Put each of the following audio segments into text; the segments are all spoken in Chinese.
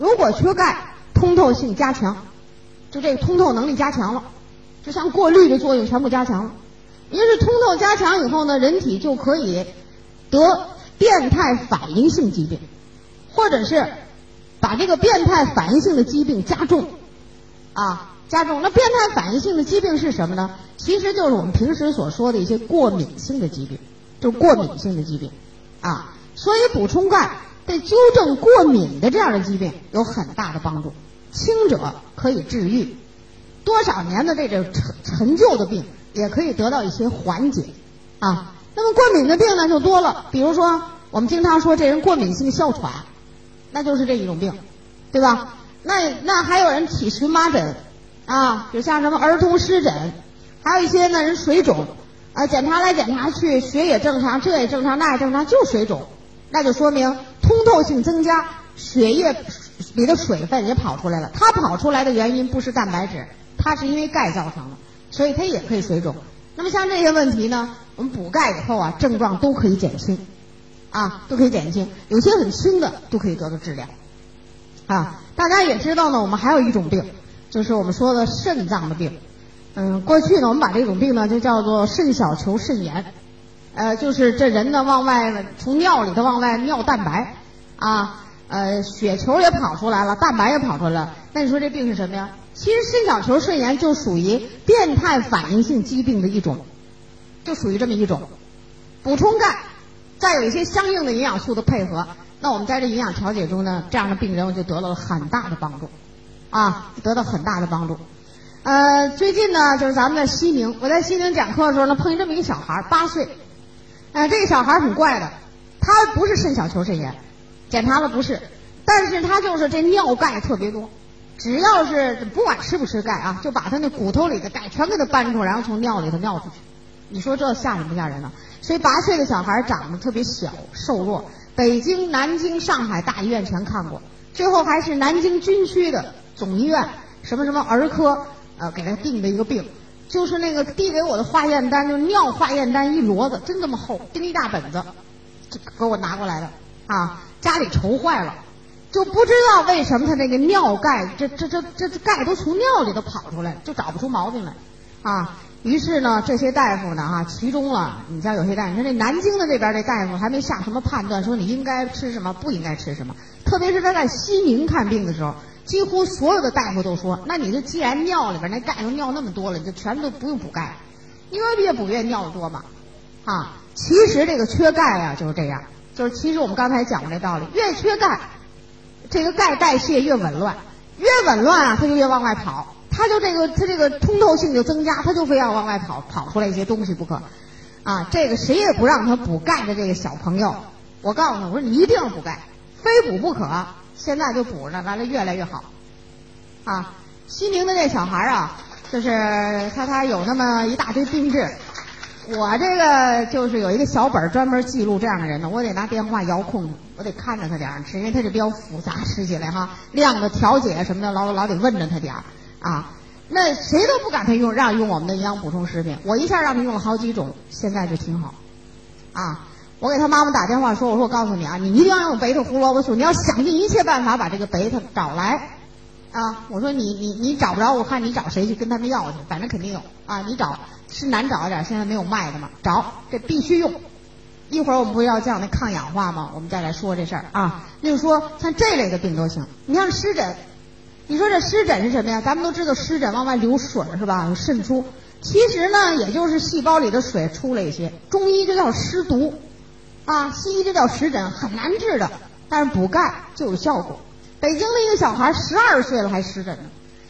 如果缺钙，通透性加强，就这个通透能力加强了，就像过滤的作用全部加强了。一是通透加强以后呢，人体就可以得变态反应性疾病，或者是把这个变态反应性的疾病加重啊，加重。那变态反应性的疾病是什么呢？其实就是我们平时所说的一些过敏性的疾病，就过敏性的疾病啊。所以补充钙对纠正过敏的这样的疾病有很大的帮助，轻者可以治愈，多少年的这种陈陈旧的病。也可以得到一些缓解，啊，那么过敏的病呢就多了，比如说我们经常说这人过敏性哮喘，那就是这一种病，对吧？那那还有人起荨麻疹，啊，就像什么儿童湿疹，还有一些呢人水肿，啊，检查来检查去血也正常，这也正常那也正常，就水肿，那就说明通透性增加，血液里的水分也跑出来了，它跑出来的原因不是蛋白质，它是因为钙造成的。所以它也可以水肿。那么像这些问题呢，我们补钙以后啊，症状都可以减轻，啊，都可以减轻。有些很轻的都可以得到治疗。啊，大家也知道呢，我们还有一种病，就是我们说的肾脏的病。嗯，过去呢，我们把这种病呢就叫做肾小球肾炎。呃，就是这人呢往外从尿里头往外尿蛋白，啊，呃，血球也跑出来了，蛋白也跑出来了。那你说这病是什么呀？其实肾小球肾炎就属于变态反应性疾病的一种，就属于这么一种。补充钙，再有一些相应的营养素的配合，那我们在这营养调节中呢，这样的病人我就得到了很大的帮助，啊，得到很大的帮助。呃，最近呢，就是咱们在西宁，我在西宁讲课的时候呢，碰见这么一小孩，八岁，呃，这个小孩很怪的，他不是肾小球肾炎，检查了不是，但是他就是这尿钙特别多。只要是不管吃不吃钙啊，就把他那骨头里的钙全给他搬出来，然后从尿里头尿出去。你说这吓人不吓人呢？所以八岁的小孩长得特别小瘦弱，北京、南京、上海大医院全看过，最后还是南京军区的总医院什么什么儿科呃给他定的一个病，就是那个递给我的化验单，就是尿化验单一摞子，真这么厚，丁一大本子，就给我拿过来的啊，家里愁坏了。就不知道为什么他这个尿钙，这这这这钙都从尿里头跑出来，就找不出毛病来，啊，于是呢，这些大夫呢，哈，其中啊，你像有些大夫，你说这南京的这边这大夫还没下什么判断，说你应该吃什么，不应该吃什么。特别是他在西宁看病的时候，几乎所有的大夫都说，那你这既然尿里边那钙都尿那么多了，你就全都不用补钙，因为越补越尿的多嘛，啊，其实这个缺钙啊就是这样，就是其实我们刚才讲的这道理，越缺钙。这个钙代谢越紊乱，越紊乱啊，它就越往外跑，它就这个它这个通透性就增加，它就非要往外跑，跑出来一些东西不可，啊，这个谁也不让他补钙的这个小朋友，我告诉他，我说你一定要补钙，非补不可，现在就补着，完了越来越好，啊，西宁的这小孩啊，就是他他有那么一大堆病治。我这个就是有一个小本专门记录这样的人呢，我得拿电话遥控，我得看着他点儿，因为他是比较复杂，吃起来哈，量的调节什么的，老老得问着他点儿啊。那谁都不敢他用，让用我们的营养补充食品，我一下让他用了好几种，现在就挺好啊。我给他妈妈打电话说，我说我告诉你啊，你一定要用贝塔胡萝卜素，你要想尽一切办法把这个贝塔找来啊。我说你你你找不着，我看你找谁去跟他们要去，反正肯定有啊，你找。是难找一点，现在没有卖的嘛？找这必须用。一会儿我们不要讲那抗氧化吗？我们再来说这事儿啊。就是说，像这类的病都行。你像湿疹，你说这湿疹是什么呀？咱们都知道湿疹往外流水是吧？渗出。其实呢，也就是细胞里的水出了一些。中医就叫湿毒啊，西医这叫湿疹，很难治的。但是补钙就有效果。北京的一个小孩十二岁了还湿疹呢。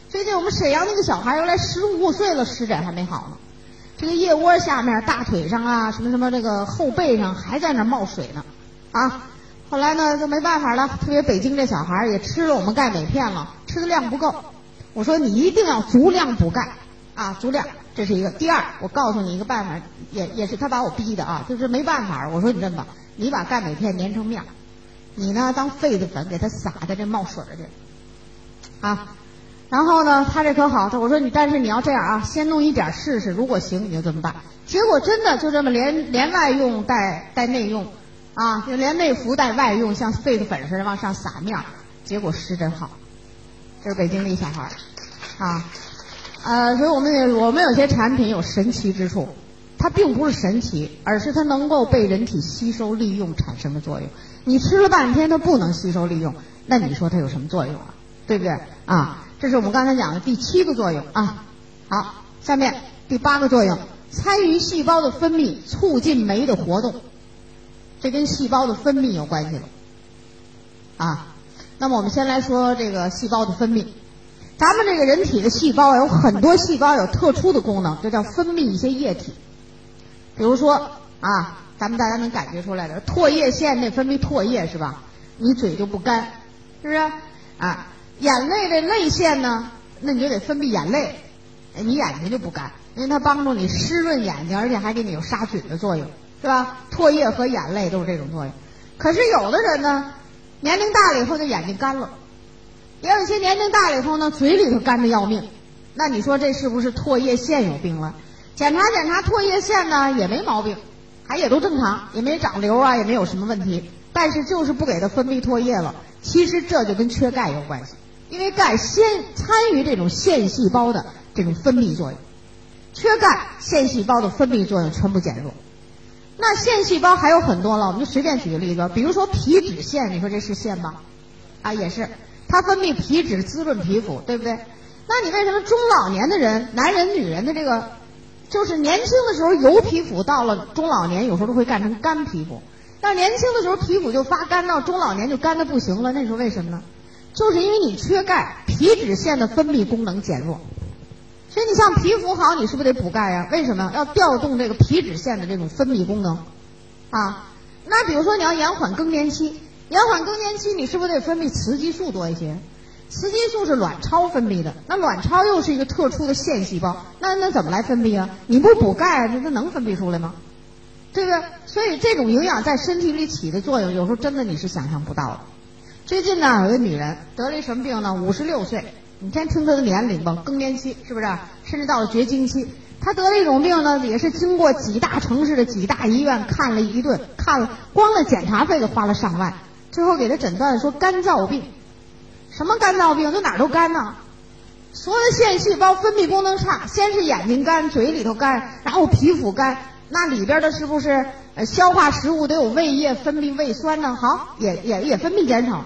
最近我们沈阳那个小孩原来十五岁了湿疹还没好呢。这个腋窝下面、大腿上啊，什么什么这个后背上还在那冒水呢，啊！后来呢就没办法了，特别北京这小孩也吃了我们钙镁片了，吃的量不够。我说你一定要足量补钙啊，足量，这是一个。第二，我告诉你一个办法，也也是他把我逼的啊，就是没办法。我说你这么，你把钙镁片粘成面，你呢当痱子粉给他撒在这冒水的地儿，啊。然后呢，他这可好，他我说你，但是你要这样啊，先弄一点试试，如果行你就这么办。结果真的就这么连连外用带带内用，啊，就连内服带外用，像痱子粉似的往上撒面，结果湿真好。这是北京的一小孩儿，啊，呃，所以我们有我们有些产品有神奇之处，它并不是神奇，而是它能够被人体吸收利用产生的作用。你吃了半天它不能吸收利用，那你说它有什么作用啊？对不对？啊，这是我们刚才讲的第七个作用啊。好，下面第八个作用，参与细胞的分泌，促进酶的活动，这跟细胞的分泌有关系了，啊。那么我们先来说这个细胞的分泌。咱们这个人体的细胞有很多细胞有特殊的功能，这叫分泌一些液体。比如说啊，咱们大家能感觉出来的，唾液腺内分泌唾液是吧？你嘴就不干，是不是？啊，眼泪的泪腺呢，那你就得分泌眼泪，你眼睛就不干，因为它帮助你湿润眼睛，而且还给你有杀菌的作用，是吧？唾液和眼泪都是这种作用。可是有的人呢？年龄大了以后，就眼睛干了；也有一些年龄大了以后呢，嘴里头干的要命。那你说这是不是唾液腺有病了？检查检查唾液腺呢，也没毛病，还也都正常，也没长瘤啊，也没有什么问题。但是就是不给它分泌唾液了。其实这就跟缺钙有关系，因为钙先参与这种腺细胞的这种分泌作用，缺钙，腺细胞的分泌作用全部减弱。那腺细胞还有很多了，我们就随便举个例子，比如说皮脂腺，你说这是腺吗？啊，也是，它分泌皮脂滋润皮肤，对不对？那你为什么中老年的人，男人女人的这个，就是年轻的时候油皮肤，到了中老年有时候都会干成干皮肤，但年轻的时候皮肤就发干，到中老年就干的不行了，那你说为什么呢？就是因为你缺钙，皮脂腺的分泌功能减弱。所以你像皮肤好，你是不是得补钙呀？为什么要调动这个皮脂腺的这种分泌功能？啊，那比如说你要延缓更年期，延缓更年期，你是不是得分泌雌激素多一些？雌激素是卵巢分泌的，那卵巢又是一个特殊的腺细胞，那那怎么来分泌啊？你不补钙，那它能分泌出来吗？对不对？所以这种营养在身体里起的作用，有时候真的你是想象不到的。最近呢，有个女人得了一什么病呢？五十六岁。你先听她的年龄吧，更年期是不是？甚至到了绝经期，她得了一种病呢，也是经过几大城市的几大医院看了一顿，看了光了检查费就花了上万，最后给他诊断说干燥病。什么干燥病？就哪儿都干呢？所有的腺细胞分泌功能差，先是眼睛干，嘴里头干，然后皮肤干，那里边的是不是呃消化食物得有胃液分泌胃酸呢？好，也也也分泌减少，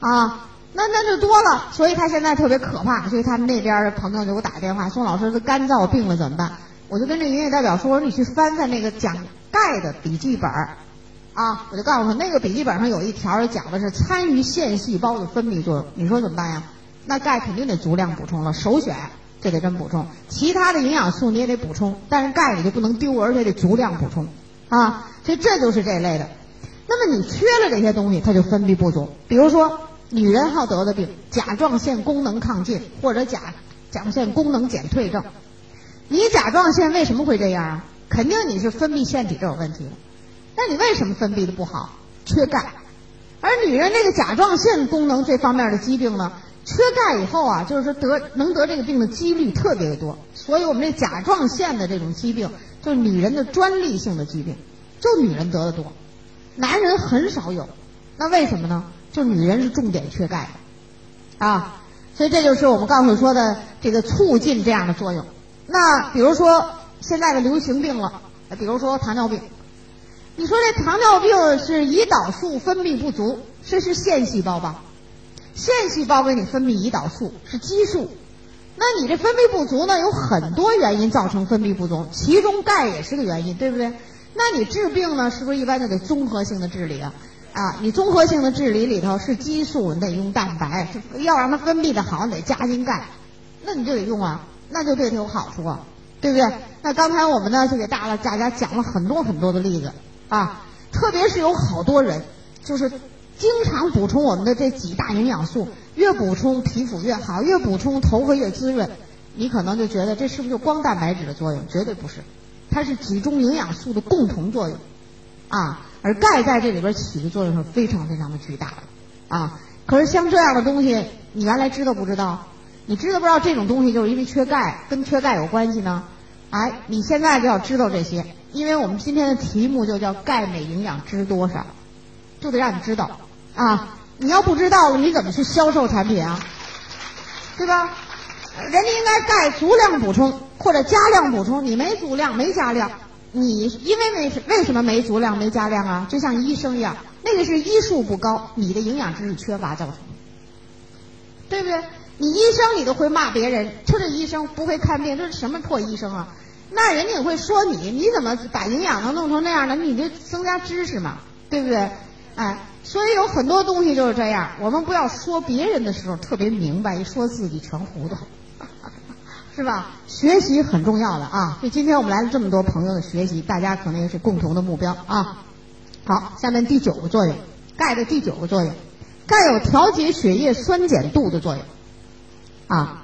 啊。那那就多了，所以他现在特别可怕。所以他们那边的朋友给我打电话，宋老师，这干燥病了怎么办？我就跟这营业代表说，我说你去翻翻那个讲钙的笔记本，啊，我就告诉他那个笔记本上有一条讲的是参与腺细胞的分泌作用。你说怎么办呀？那钙肯定得足量补充了，首选这得真补充。其他的营养素你也得补充，但是钙你就不能丢，而且得足量补充啊。所以这就是这类的。那么你缺了这些东西，它就分泌不足。比如说。女人好得的病，甲状腺功能亢进或者甲甲状腺功能减退症。你甲状腺为什么会这样啊？肯定你是分泌腺体这有问题了。那你为什么分泌的不好？缺钙。而女人这个甲状腺功能这方面的疾病呢，缺钙以后啊，就是说得能得这个病的几率特别的多。所以我们这甲状腺的这种疾病，就是女人的专利性的疾病，就女人得的多，男人很少有。那为什么呢？就女人是重点缺钙，啊，所以这就是我们刚才说的这个促进这样的作用。那比如说现在的流行病了，比如说糖尿病，你说这糖尿病是胰岛素分泌不足，这是腺细胞吧？腺细胞给你分泌胰岛素是激素，那你这分泌不足呢？有很多原因造成分泌不足，其中钙也是个原因，对不对？那你治病呢，是不是一般就得综合性的治理啊？啊，你综合性的治理里头是激素，你得用蛋白；要让它分泌的好，你得加进钙，那你就得用啊，那就对它有好处啊，对不对？那刚才我们呢就给大了大家讲了很多很多的例子啊，特别是有好多人就是经常补充我们的这几大营养素，越补充皮肤越好，越补充头发越滋润，你可能就觉得这是不是就光蛋白质的作用？绝对不是，它是几种营养素的共同作用啊。而钙在这里边起的作用是非常非常的巨大的，啊！可是像这样的东西，你原来知道不知道？你知道不知道这种东西就是因为缺钙，跟缺钙有关系呢？哎，你现在就要知道这些，因为我们今天的题目就叫钙镁营养知多少，就得让你知道啊！你要不知道，你怎么去销售产品啊？对吧？人家应该钙足量补充或者加量补充，你没足量没加量，你因为为为什么没足量没加量啊？就像医生一样，那个是医术不高，你的营养知识缺乏造成的，对不对？你医生你都会骂别人，说这医生不会看病，这是什么破医生啊？那人家也会说你，你怎么把营养能弄成那样的？你就增加知识嘛，对不对？哎，所以有很多东西就是这样，我们不要说别人的时候特别明白，一说自己全糊涂。是吧？学习很重要的啊！所以今天我们来了这么多朋友的学习，大家可能也是共同的目标啊。好，下面第九个作用，钙的第九个作用，钙有调节血液酸碱度的作用啊。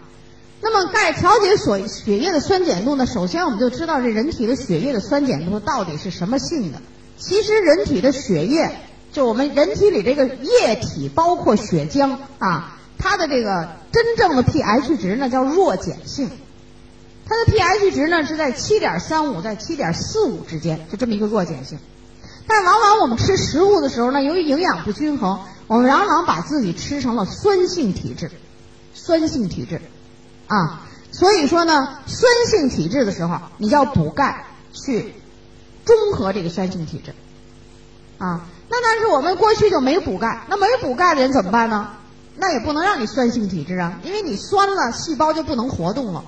那么钙调节所血液的酸碱度呢？首先我们就知道这人体的血液的酸碱度到底是什么性的。其实人体的血液，就我们人体里这个液体，包括血浆啊。它的这个真正的 pH 值呢叫弱碱性，它的 pH 值呢是在七点三五在七点四五之间，就这么一个弱碱性。但往往我们吃食物的时候呢，由于营养不均衡，我们往往把自己吃成了酸性体质，酸性体质啊。所以说呢，酸性体质的时候，你要补钙去中和这个酸性体质啊。那但是我们过去就没补钙，那没补钙的人怎么办呢？那也不能让你酸性体质啊，因为你酸了，细胞就不能活动了，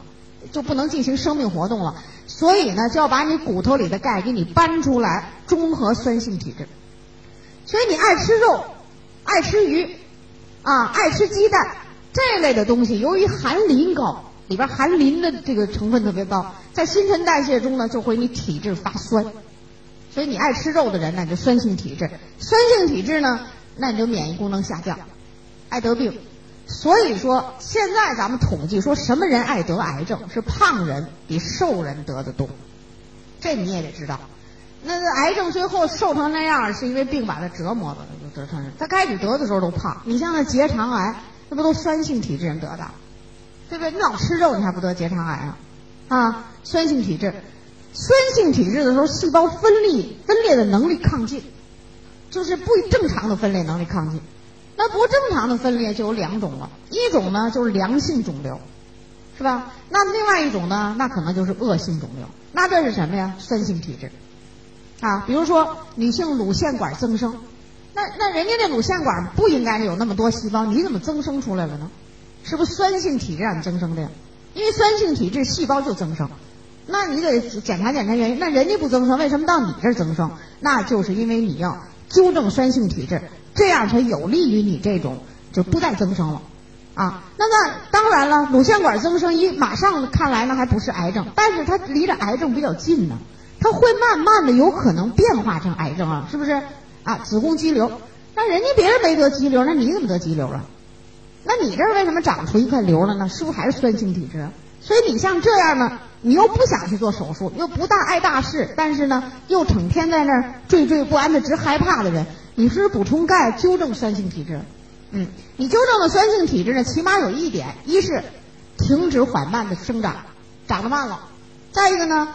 就不能进行生命活动了。所以呢，就要把你骨头里的钙给你搬出来，中和酸性体质。所以你爱吃肉，爱吃鱼，啊，爱吃鸡蛋这类的东西，由于含磷高，里边含磷的这个成分特别高，在新陈代谢中呢，就会你体质发酸。所以你爱吃肉的人呢，就酸性体质。酸性体质呢，那你就免疫功能下降。爱得病，所以说现在咱们统计说什么人爱得癌症，是胖人比瘦人得的多，这你也得知道。那个癌症最后瘦成那样，是因为病把他折磨了，就得成。他开始得的时候都胖，你像那结肠癌，那不都酸性体质人得的，对不对？你老吃肉，你还不得结肠癌啊？啊，酸性体质，酸性体质的时候，细胞分裂分裂的能力亢进，就是不正常的分裂能力亢进。那不正常的分裂就有两种了，一种呢就是良性肿瘤，是吧？那另外一种呢，那可能就是恶性肿瘤。那这是什么呀？酸性体质啊，比如说女性乳腺管增生，那那人家那乳腺管不应该有那么多细胞，你怎么增生出来了呢？是不是酸性体质让你增生的呀？因为酸性体质细胞就增生，那你得检查检查原因。那人家不增生，为什么到你这增生？那就是因为你要纠正酸性体质。这样才有利于你这种就不再增生了，啊，那么当然了，乳腺管增生一马上看来呢还不是癌症，但是它离着癌症比较近呢，它会慢慢的有可能变化成癌症啊，是不是？啊，子宫肌瘤，那人家别人没得肌瘤，那你怎么得肌瘤了？那你这儿为什么长出一块瘤了呢？是不是还是酸性体质？所以你像这样呢，你又不想去做手术，又不大碍大事，但是呢，又整天在那儿惴惴不安的直害怕的人。你是补充钙，纠正酸性体质。嗯，你纠正了酸性体质呢，起码有一点：一是停止缓慢的生长，长得慢了；再一个呢，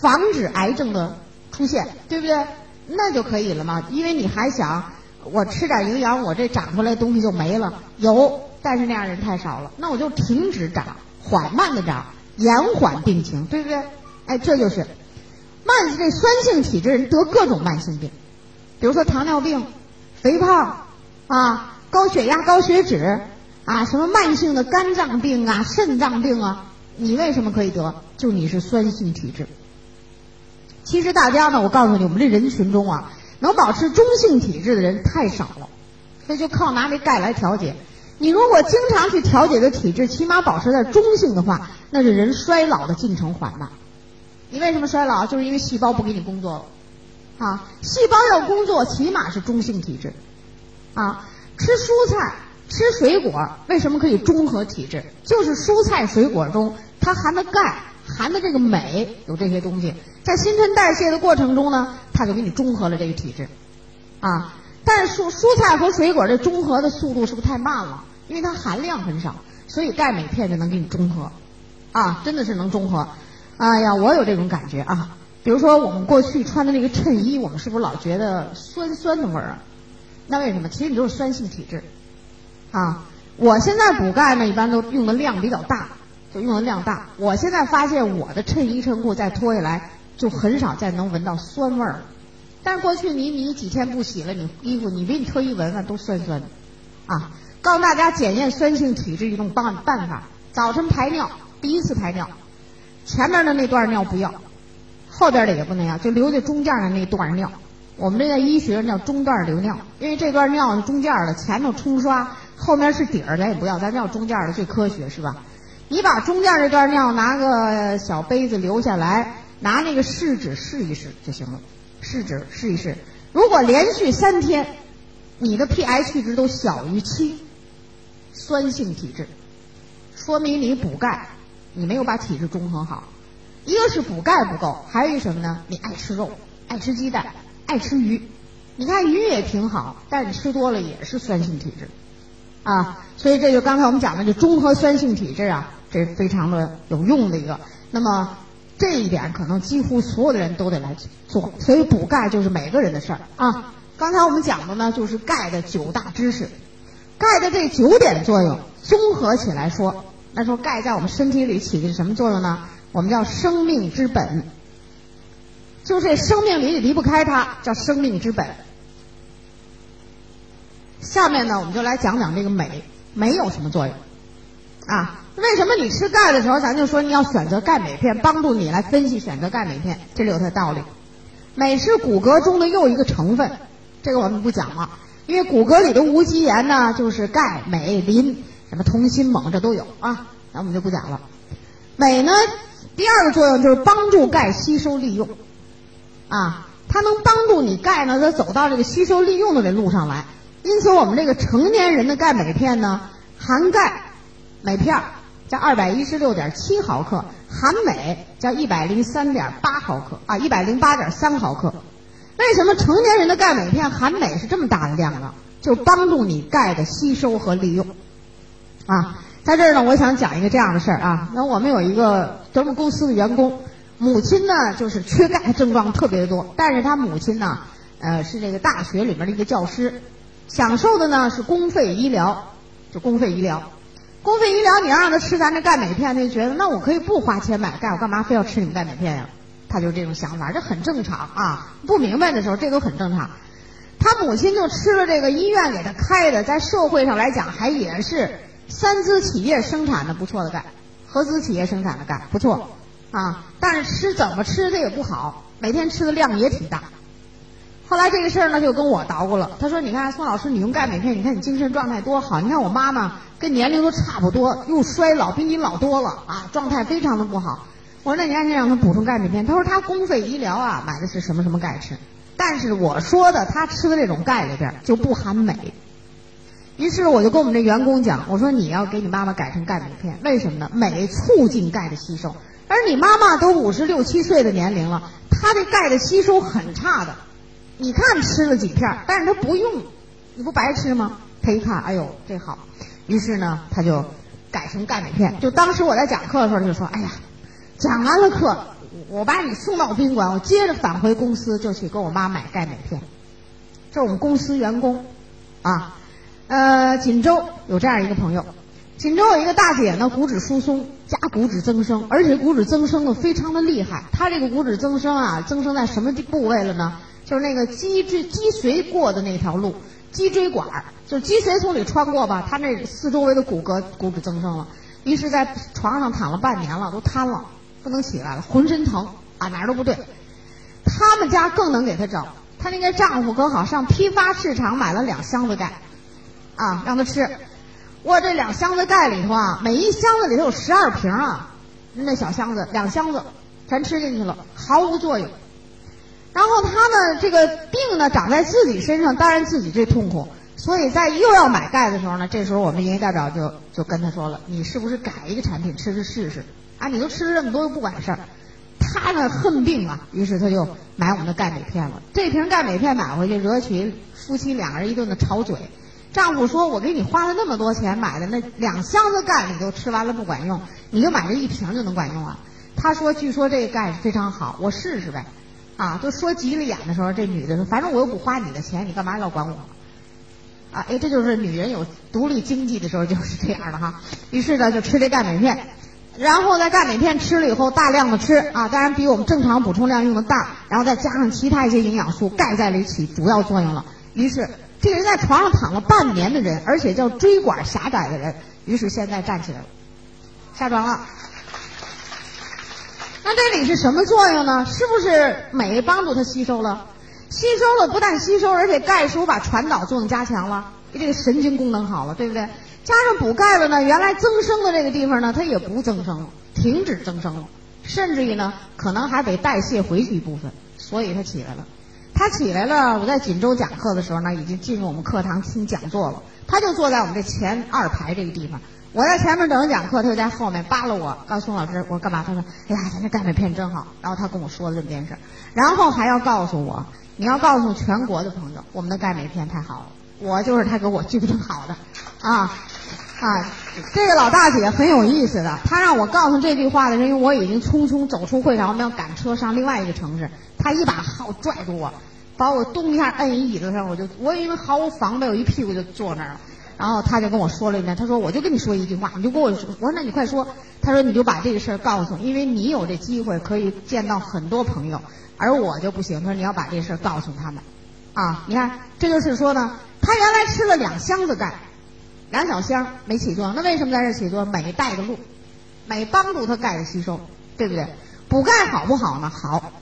防止癌症的出现，对不对？那就可以了嘛。因为你还想我吃点营养，我这长出来东西就没了。有，但是那样人太少了。那我就停止长，缓慢的长，延缓病情，对不对？哎，这就是慢这酸性体质人得各种慢性病。比如说糖尿病、肥胖啊、高血压、高血脂啊，什么慢性的肝脏病啊、肾脏病啊，你为什么可以得？就你是酸性体质。其实大家呢，我告诉你，我们这人群中啊，能保持中性体质的人太少了，所以就靠拿这钙来调节。你如果经常去调节的体质，起码保持在中性的话，那是人衰老的进程缓慢。你为什么衰老？就是因为细胞不给你工作了。啊，细胞要工作，起码是中性体质。啊，吃蔬菜、吃水果，为什么可以中和体质？就是蔬菜水果中它含的钙、含的这个镁有这些东西，在新陈代谢的过程中呢，它就给你中和了这个体质。啊，但是蔬蔬菜和水果这中和的速度是不是太慢了？因为它含量很少，所以钙镁片就能给你中和。啊，真的是能中和。哎呀，我有这种感觉啊。比如说，我们过去穿的那个衬衣，我们是不是老觉得酸酸的味儿啊？那为什么？其实你都是酸性体质啊。我现在补钙呢，一般都用的量比较大，就用的量大。我现在发现我的衬衣衬裤再脱下来，就很少再能闻到酸味儿。但是过去你你几天不洗了，你衣服你别你特意闻闻都酸酸的啊。告诉大家检验酸性体质一种办办法：早晨排尿，第一次排尿，前面的那段尿不要，后边的也不能要，就留在中间的那段尿。我们这个医学上叫中段留尿，因为这段尿是中间的，前头冲刷。后面是底儿，咱也不要，咱要中间的最科学，是吧？你把中间这段尿拿个小杯子留下来，拿那个试纸试一试就行了。试纸试一试，如果连续三天，你的 pH 值都小于七，酸性体质，说明你补钙，你没有把体质中和好。一个是补钙不够，还有一什么呢？你爱吃肉，爱吃鸡蛋，爱吃鱼。你看鱼也挺好，但是吃多了也是酸性体质。啊，所以这就刚才我们讲的，就中和酸性体质啊，这是非常的有用的一个。那么这一点可能几乎所有的人都得来做，所以补钙就是每个人的事儿啊。刚才我们讲的呢，就是钙的九大知识，钙的这九点作用综合起来说，那说钙在我们身体里起的是什么作用呢？我们叫生命之本，就这生命里离不开它，叫生命之本。下面呢，我们就来讲讲这个镁，镁有什么作用啊？为什么你吃钙的时候，咱就说你要选择钙镁片，帮助你来分析选择钙镁片，这里有它的道理。镁是骨骼中的又一个成分，这个我们不讲了，因为骨骼里的无机盐呢，就是钙、镁、磷，什么铜、锌、锰这都有啊，那我们就不讲了。镁呢，第二个作用就是帮助钙吸收利用，啊，它能帮助你钙呢，它走到这个吸收利用的这路上来。因此，我们这个成年人的钙镁片呢，含钙镁片叫二百一十六点七毫克，含镁叫一百零三点八毫克啊，一百零八点三毫克。为什么成年人的钙镁片含镁是这么大的量呢？就帮助你钙的吸收和利用啊。在这儿呢，我想讲一个这样的事儿啊。那我们有一个德们公司的员工，母亲呢就是缺钙症状特别多，但是他母亲呢，呃，是这个大学里面的一个教师。享受的呢是公费医疗，就公费医疗，公费医疗你让他吃咱这钙镁片，他就觉得那我可以不花钱买钙，我干嘛非要吃你们钙镁片呀？他就这种想法，这很正常啊。不明白的时候，这都很正常。他母亲就吃了这个医院给他开的，在社会上来讲还也是三资企业生产的不错的钙，合资企业生产的钙不错啊。但是吃怎么吃它也不好，每天吃的量也挺大。后来这个事儿呢，就跟我捣鼓了。他说：“你看，宋老师，你用钙镁片，你看你精神状态多好。你看我妈妈跟年龄都差不多，又衰老，比你老多了啊，状态非常的不好。”我说：“那你赶紧让他补充钙镁片。”他说：“他公费医疗啊，买的是什么什么钙吃。但是我说的他吃的这种钙里边就不含镁。于是我就跟我们这员工讲，我说你要给你妈妈改成钙镁片，为什么呢？镁促进钙的吸收，而你妈妈都五十六七岁的年龄了，她这钙的吸收很差的。”你看吃了几片，但是他不用，你不白吃吗？他一看，哎呦，这好，于是呢，他就改成钙镁片。就当时我在讲课的时候，就说，哎呀，讲完了课，我把你送到宾馆，我接着返回公司，就去给我妈买钙镁片。这是我们公司员工，啊，呃，锦州有这样一个朋友，锦州有一个大姐呢，骨质疏松加骨质增生，而且骨质增生的非常的厉害。她这个骨质增生啊，增生在什么部位了呢？就是那个脊椎脊髓过的那条路，脊椎管儿，就是脊髓从里穿过吧，他那四周围的骨骼骨质增生了，于是，在床上躺了半年了，都瘫了，不能起来了，浑身疼啊，哪儿都不对。他们家更能给他整，他那个丈夫可好，上批发市场买了两箱子钙，啊，让他吃。我这两箱子钙里头啊，每一箱子里头有十二瓶啊，那小箱子两箱子全吃进去了，毫无作用。然后他呢，这个病呢长在自己身上，当然自己最痛苦。所以在又要买钙的时候呢，这时候我们营业代表就就跟他说了：“你是不是改一个产品吃吃试试？啊，你都吃了这么多又不管事儿。”他呢恨病啊，于是他就买我们的钙镁片了。这瓶钙镁片买回去，惹起夫妻两个人一顿的吵嘴。丈夫说：“我给你花了那么多钱买的那两箱子钙，你都吃完了不管用，你就买这一瓶就能管用啊？”他说：“据说这个钙非常好，我试试呗。”啊，就说急了眼的时候，这女的说：“反正我又不花你的钱，你干嘛要管我？”啊，哎，这就是女人有独立经济的时候就是这样的哈。于是呢，就吃这钙镁片，然后在钙镁片吃了以后，大量的吃啊，当然比我们正常补充量用的大，然后再加上其他一些营养素，钙在里起，主要作用了。于是这个人在床上躺了半年的人，而且叫椎管狭窄的人，于是现在站起来了，下床了。那这里是什么作用呢？是不是镁帮助它吸收了？吸收了，不但吸收，而且钙是不是把传导作用加强了？这个神经功能好了，对不对？加上补钙了呢，原来增生的这个地方呢，它也不增生了，停止增生了，甚至于呢，可能还得代谢回去一部分，所以它起来了。他起来了，我在锦州讲课的时候呢，已经进入我们课堂听讲座了。他就坐在我们这前二排这个地方。我在前面等着讲课，他就在后面扒拉我，告诉宋老师，我干嘛？他说：“哎呀，咱这钙镁片真好。”然后他跟我说了这么件事，然后还要告诉我，你要告诉全国的朋友，我们的钙镁片太好了。我就是他给我纠正好的，啊啊，这个老大姐很有意思的，她让我告诉这句话的人，因为我已经匆匆走出会场，我们要赶车上另外一个城市，她一把号拽住我，把我咚一下摁一椅子上，我就我因为毫无防备，我一屁股就坐那儿了。然后他就跟我说了一遍，他说我就跟你说一句话，你就跟我说，我说那你快说。他说你就把这个事儿告诉，因为你有这机会可以见到很多朋友，而我就不行。他说你要把这事儿告诉他们，啊，你看这就是说呢，他原来吃了两箱子钙，两小箱没起作用，那为什么在这起作用？镁带的路，镁帮助他钙的吸收，对不对？补钙好不好呢？好，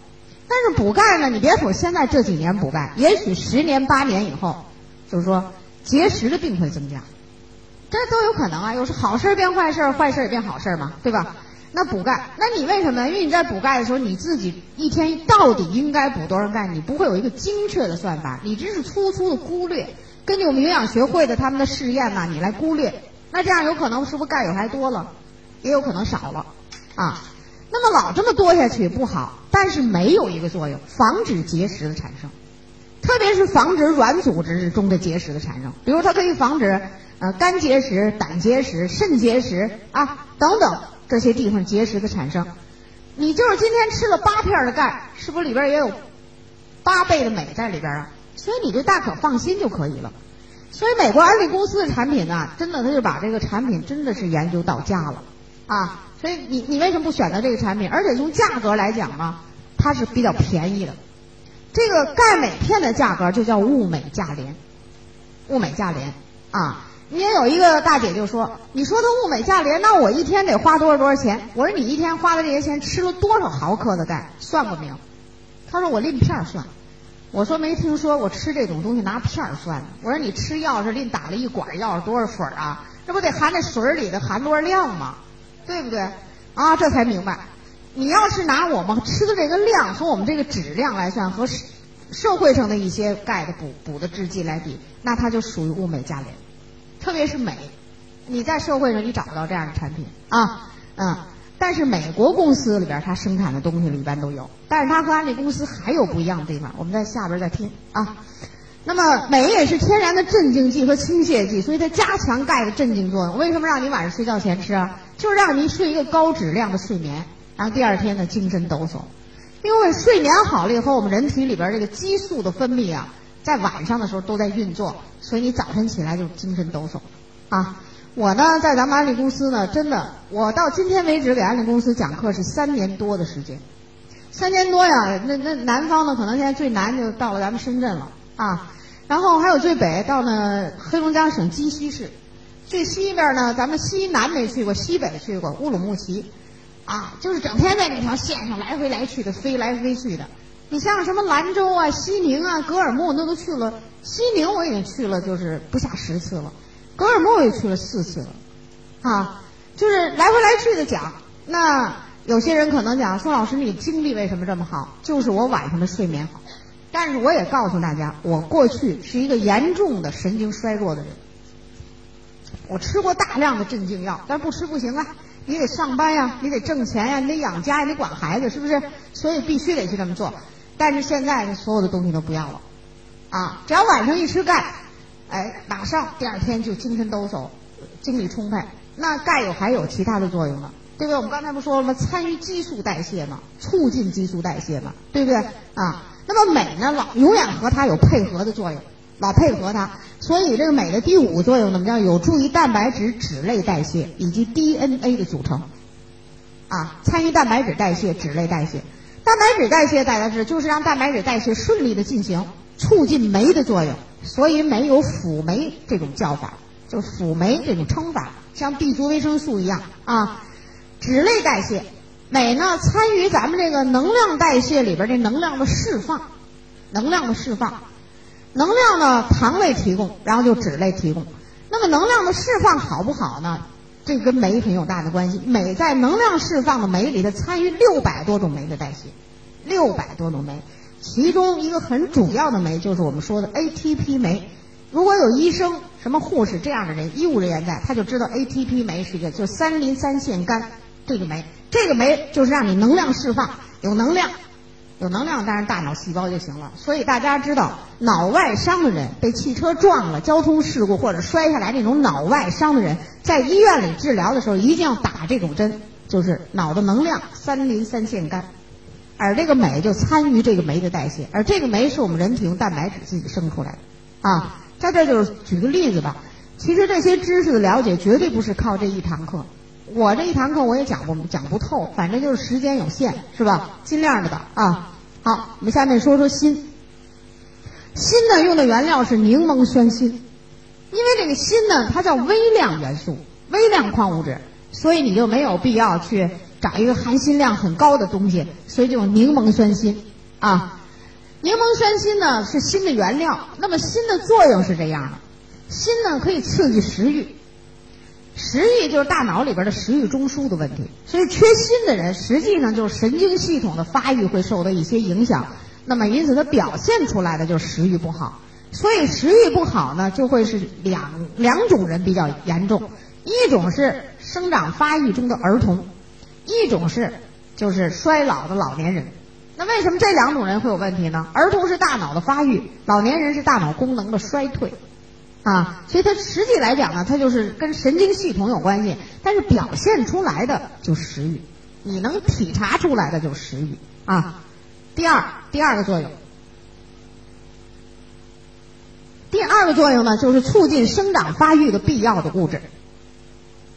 但是补钙呢，你别说现在这几年补钙，也许十年八年以后，就是说。结石的病会增加，这都有可能啊。有时好事变坏事，坏事也变好事嘛，对吧？那补钙，那你为什么？因为你在补钙的时候，你自己一天到底应该补多少钙？你不会有一个精确的算法，你只是粗粗的估略。根据我们营养学会的他们的试验呢，你来估略。那这样有可能是不是钙有还多了，也有可能少了啊？那么老这么多下去不好，但是没有一个作用，防止结石的产生。特别是防止软组织中的结石的产生，比如它可以防止呃肝结石、胆结石、肾结石啊等等这些地方结石的产生。你就是今天吃了八片的钙，是不是里边也有八倍的镁在里边啊？所以你就大可放心就可以了。所以美国安利公司的产品呢，真的他就把这个产品真的是研究到家了啊。所以你你为什么不选择这个产品？而且从价格来讲呢，它是比较便宜的。这个钙镁片的价格就叫物美价廉，物美价廉啊！你也有一个大姐就说：“你说的物美价廉，那我一天得花多少多少钱？”我说：“你一天花的这些钱，吃了多少毫克的钙？算过没有？”她说：“我拎片算。”我说：“没听说过吃这种东西拿片算。”我说：“你吃药是拎打了一管药多少水啊？这不得含那水里的含多少量吗？对不对？啊，这才明白。”你要是拿我们吃的这个量和我们这个质量来算，和社会上的一些钙的补补的制剂来比，那它就属于物美价廉。特别是镁，你在社会上你找不到这样的产品啊，嗯。但是美国公司里边它生产的东西里一般都有，但是它和安利公司还有不一样的地方，我们在下边再听啊。那么镁也是天然的镇静剂和清泻剂，所以它加强钙的镇静作用。为什么让你晚上睡觉前吃啊？就是让你睡一个高质量的睡眠。然后第二天呢，精神抖擞，因为睡眠好了以后，我们人体里边这个激素的分泌啊，在晚上的时候都在运作，所以你早晨起来就精神抖擞。啊，我呢在咱们安利公司呢，真的，我到今天为止给安利公司讲课是三年多的时间，三年多呀，那那南方呢，可能现在最南就到了咱们深圳了啊，然后还有最北到呢黑龙江省鸡西市，最西边呢，咱们西南没去过，西北去过乌鲁木齐。啊，就是整天在那条线上来回来去的飞来飞去的。你像什么兰州啊、西宁啊、格尔木，那都去了。西宁我已经去了，就是不下十次了。格尔木也去了四次了。啊，就是来回来去的讲。那有些人可能讲，宋老师你精力为什么这么好？就是我晚上的睡眠好。但是我也告诉大家，我过去是一个严重的神经衰弱的人。我吃过大量的镇静药，但不吃不行啊。你得上班呀，你得挣钱呀，你得养家，你得管孩子，是不是？所以必须得去这么做。但是现在所有的东西都不要了，啊，只要晚上一吃钙，哎，马上第二天就精神抖擞，精力充沛。那钙有还有其他的作用呢，对不对？我们刚才不说了吗？参与激素代谢嘛，促进激素代谢嘛，对不对？啊，那么镁呢，老永远和它有配合的作用。老配合它。所以这个镁的第五个作用怎么，叫有助于蛋白质脂类代谢以及 DNA 的组成，啊，参与蛋白质代谢、脂类代谢。蛋白质代谢大家知，就是让蛋白质代谢顺利的进行，促进酶的作用。所以镁有辅酶这种叫法，就辅酶这种称法，像 B 族维生素一样啊。脂类代谢，镁呢参与咱们这个能量代谢里边这能量的释放，能量的释放。能量呢，糖类提供，然后就脂类提供。那么能量的释放好不好呢？这跟酶很有大的关系。镁在能量释放的酶里，它参与六百多种酶的代谢，六百多种酶，其中一个很主要的酶就是我们说的 ATP 酶。如果有医生、什么护士这样的人，医务人员在，他就知道 ATP 酶是一个，就是三磷三腺苷这个酶。这个酶就是让你能量释放，有能量。有能量，当然大脑细胞就行了。所以大家知道，脑外伤的人被汽车撞了、交通事故或者摔下来那种脑外伤的人，在医院里治疗的时候一定要打这种针，就是脑的能量三磷三腺苷，而这个镁就参与这个酶的代谢，而这个酶是我们人体用蛋白质自己生出来的啊。在这就是举个例子吧，其实这些知识的了解绝对不是靠这一堂课。我这一堂课我也讲不讲不透，反正就是时间有限，是吧？尽量的吧，啊。好，我们下面说说锌。锌呢，用的原料是柠檬酸锌，因为这个锌呢，它叫微量元素、微量矿物质，所以你就没有必要去找一个含锌量很高的东西，所以就用柠檬酸锌啊。柠檬酸锌呢是锌的原料，那么锌的作用是这样的：锌呢可以刺激食欲。食欲就是大脑里边的食欲中枢的问题，所以缺锌的人实际上就是神经系统的发育会受到一些影响，那么因此他表现出来的就是食欲不好。所以食欲不好呢，就会是两两种人比较严重，一种是生长发育中的儿童，一种是就是衰老的老年人。那为什么这两种人会有问题呢？儿童是大脑的发育，老年人是大脑功能的衰退。啊，所以它实际来讲呢，它就是跟神经系统有关系，但是表现出来的就是食欲，你能体察出来的就是食欲啊。第二，第二个作用，第二个作用呢，就是促进生长发育的必要的物质。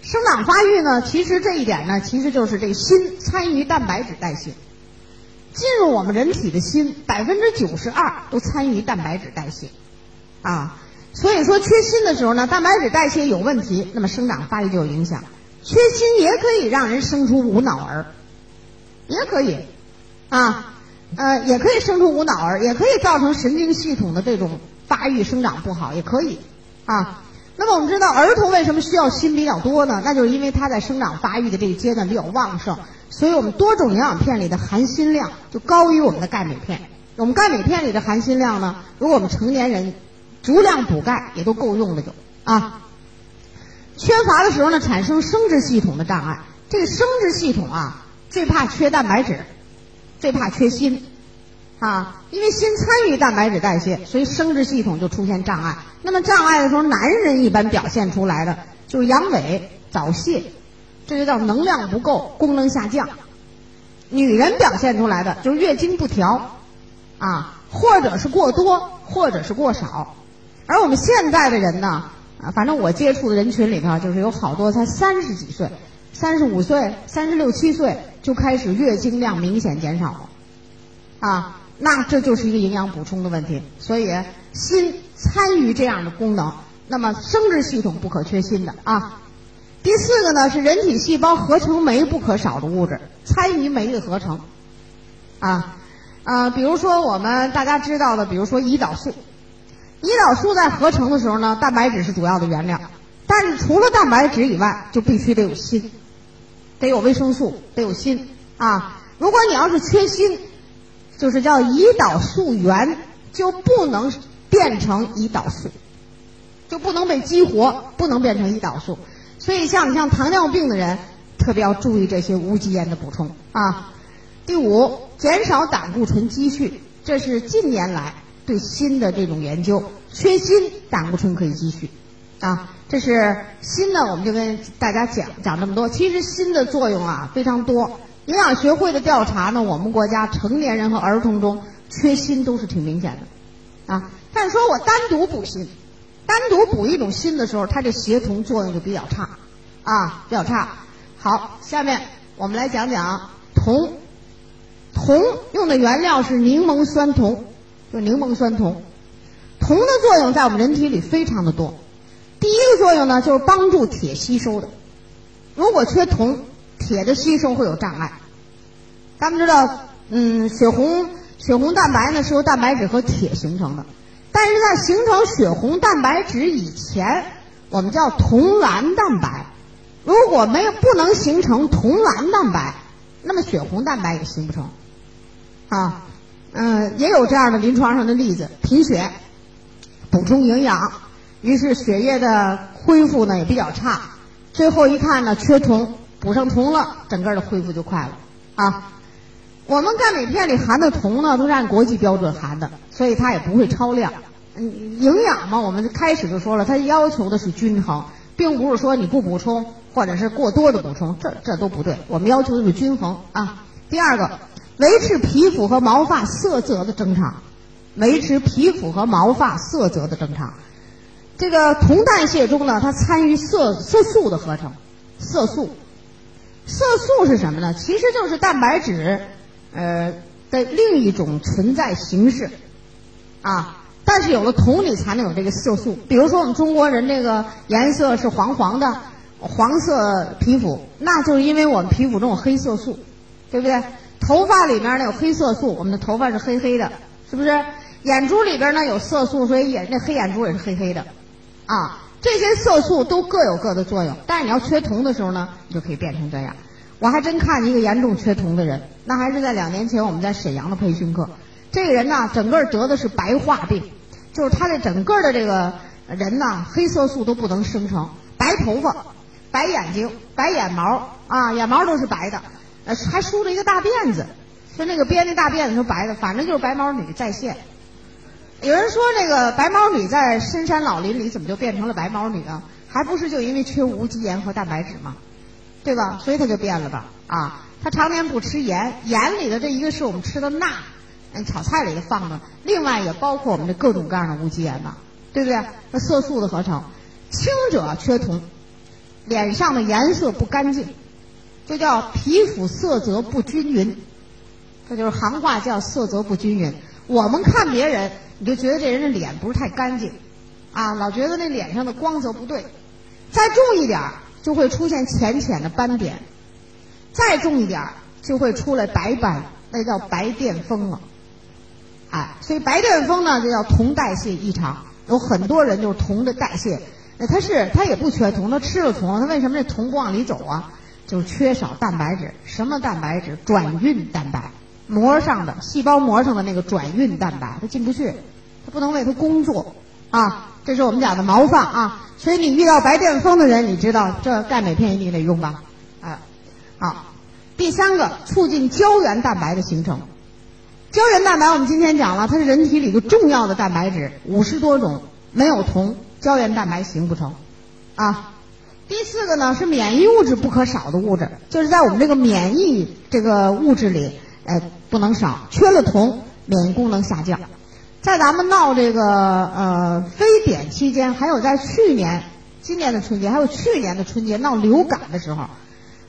生长发育呢，其实这一点呢，其实就是这锌参与蛋白质代谢，进入我们人体的锌百分之九十二都参与蛋白质代谢，啊。所以说，缺锌的时候呢，蛋白质代谢有问题，那么生长发育就有影响。缺锌也可以让人生出无脑儿，也可以，啊，呃，也可以生出无脑儿，也可以造成神经系统的这种发育生长不好，也可以，啊。那么我们知道，儿童为什么需要锌比较多呢？那就是因为他在生长发育的这个阶段比较旺盛，所以我们多种营养片里的含锌量就高于我们的钙镁片。我们钙镁片里的含锌量呢，如果我们成年人。足量补钙也都够用的，就啊，缺乏的时候呢，产生生殖系统的障碍。这个生殖系统啊，最怕缺蛋白质，最怕缺锌啊，因为锌参与蛋白质代谢，所以生殖系统就出现障碍。那么障碍的时候，男人一般表现出来的就是阳痿、早泄，这就叫能量不够，功能下降。女人表现出来的就是月经不调啊，或者是过多，或者是过少。而我们现在的人呢，啊，反正我接触的人群里头，就是有好多才三十几岁、三十五岁、三十六七岁就开始月经量明显减少了，啊，那这就是一个营养补充的问题。所以锌参与这样的功能，那么生殖系统不可缺锌的啊。第四个呢是人体细胞合成酶不可少的物质，参与酶的合成，啊啊，比如说我们大家知道的，比如说胰岛素。胰岛素在合成的时候呢，蛋白质是主要的原料，但是除了蛋白质以外，就必须得有锌，得有维生素，得有锌啊。如果你要是缺锌，就是叫胰岛素原就不能变成胰岛素，就不能被激活，不能变成胰岛素。所以像你像糖尿病的人，特别要注意这些无机盐的补充啊。第五，减少胆固醇积蓄，这是近年来。对锌的这种研究，缺锌胆固醇可以积蓄，啊，这是锌呢，我们就跟大家讲讲这么多。其实锌的作用啊非常多。营养学会的调查呢，我们国家成年人和儿童中缺锌都是挺明显的，啊，但是说我单独补锌，单独补一种锌的时候，它这协同作用就比较差，啊，比较差。好，下面我们来讲讲铜。铜用的原料是柠檬酸铜，就柠檬酸铜。铜的作用在我们人体里非常的多。第一个作用呢，就是帮助铁吸收的。如果缺铜，铁的吸收会有障碍。咱们知道，嗯，血红血红蛋白呢是由蛋白质和铁形成的，但是在形成血红蛋白质以前，我们叫铜蓝蛋白。如果没有不能形成铜蓝蛋白，那么血红蛋白也形不成。啊，嗯，也有这样的临床上的例子，贫血，补充营养，于是血液的恢复呢也比较差，最后一看呢缺铜，补上铜了，整个的恢复就快了。啊，我们钙镁片里含的铜呢都是按国际标准含的，所以它也不会超量。嗯，营养嘛，我们开始就说了，它要求的是均衡，并不是说你不补充或者是过多的补充，这这都不对，我们要求的是均衡啊。第二个。维持皮肤和毛发色泽的正常，维持皮肤和毛发色泽的正常。这个铜代谢中呢，它参与色色素的合成。色素，色素是什么呢？其实就是蛋白质，呃的另一种存在形式，啊，但是有了铜，你才能有这个色素。比如说我们中国人这个颜色是黄黄的，黄色皮肤，那就是因为我们皮肤中有黑色素，对不对？头发里面呢有黑色素，我们的头发是黑黑的，是不是？眼珠里边呢有色素，所以眼那黑眼珠也是黑黑的，啊，这些色素都各有各的作用。但是你要缺铜的时候呢，你就可以变成这样。我还真看一个严重缺铜的人，那还是在两年前我们在沈阳的培训课。这个人呢，整个得的是白化病，就是他的整个的这个人呢，黑色素都不能生成，白头发、白眼睛、白眼毛啊，眼毛都是白的。还梳了一个大辫子，说那个编那大辫子是白的，反正就是白毛女在线。有人说那个白毛女在深山老林里怎么就变成了白毛女啊？还不是就因为缺无机盐和蛋白质吗？对吧？所以她就变了吧？啊，她常年不吃盐，盐里的这一个是我们吃的钠，嗯，炒菜里头放的，另外也包括我们的各种各样的无机盐嘛，对不对？那色素的合成，轻者缺铜，脸上的颜色不干净。这叫皮肤色泽不均匀，这就是行话叫色泽不均匀。我们看别人，你就觉得这人的脸不是太干净，啊，老觉得那脸上的光泽不对。再重一点，就会出现浅浅的斑点；再重一点，就会出来白斑，那叫白癜风了。哎，所以白癜风呢，就叫铜代谢异常。有很多人就是铜的代谢，那他是他也不缺铜，他吃了铜，他为什么这铜不往里走啊？就缺少蛋白质，什么蛋白质？转运蛋白，膜上的细胞膜上的那个转运蛋白，它进不去，它不能为它工作啊。这是我们讲的毛发啊。所以你遇到白癜风的人，你知道这钙镁片一定得用吧？啊，好。第三个，促进胶原蛋白的形成。胶原蛋白我们今天讲了，它是人体里头重要的蛋白质，五十多种，没有铜，胶原蛋白形不成啊。第四个呢是免疫物质不可少的物质，就是在我们这个免疫这个物质里，呃，不能少。缺了铜，免疫功能下降。在咱们闹这个呃非典期间，还有在去年、今年的春节，还有去年的春节闹流感的时候，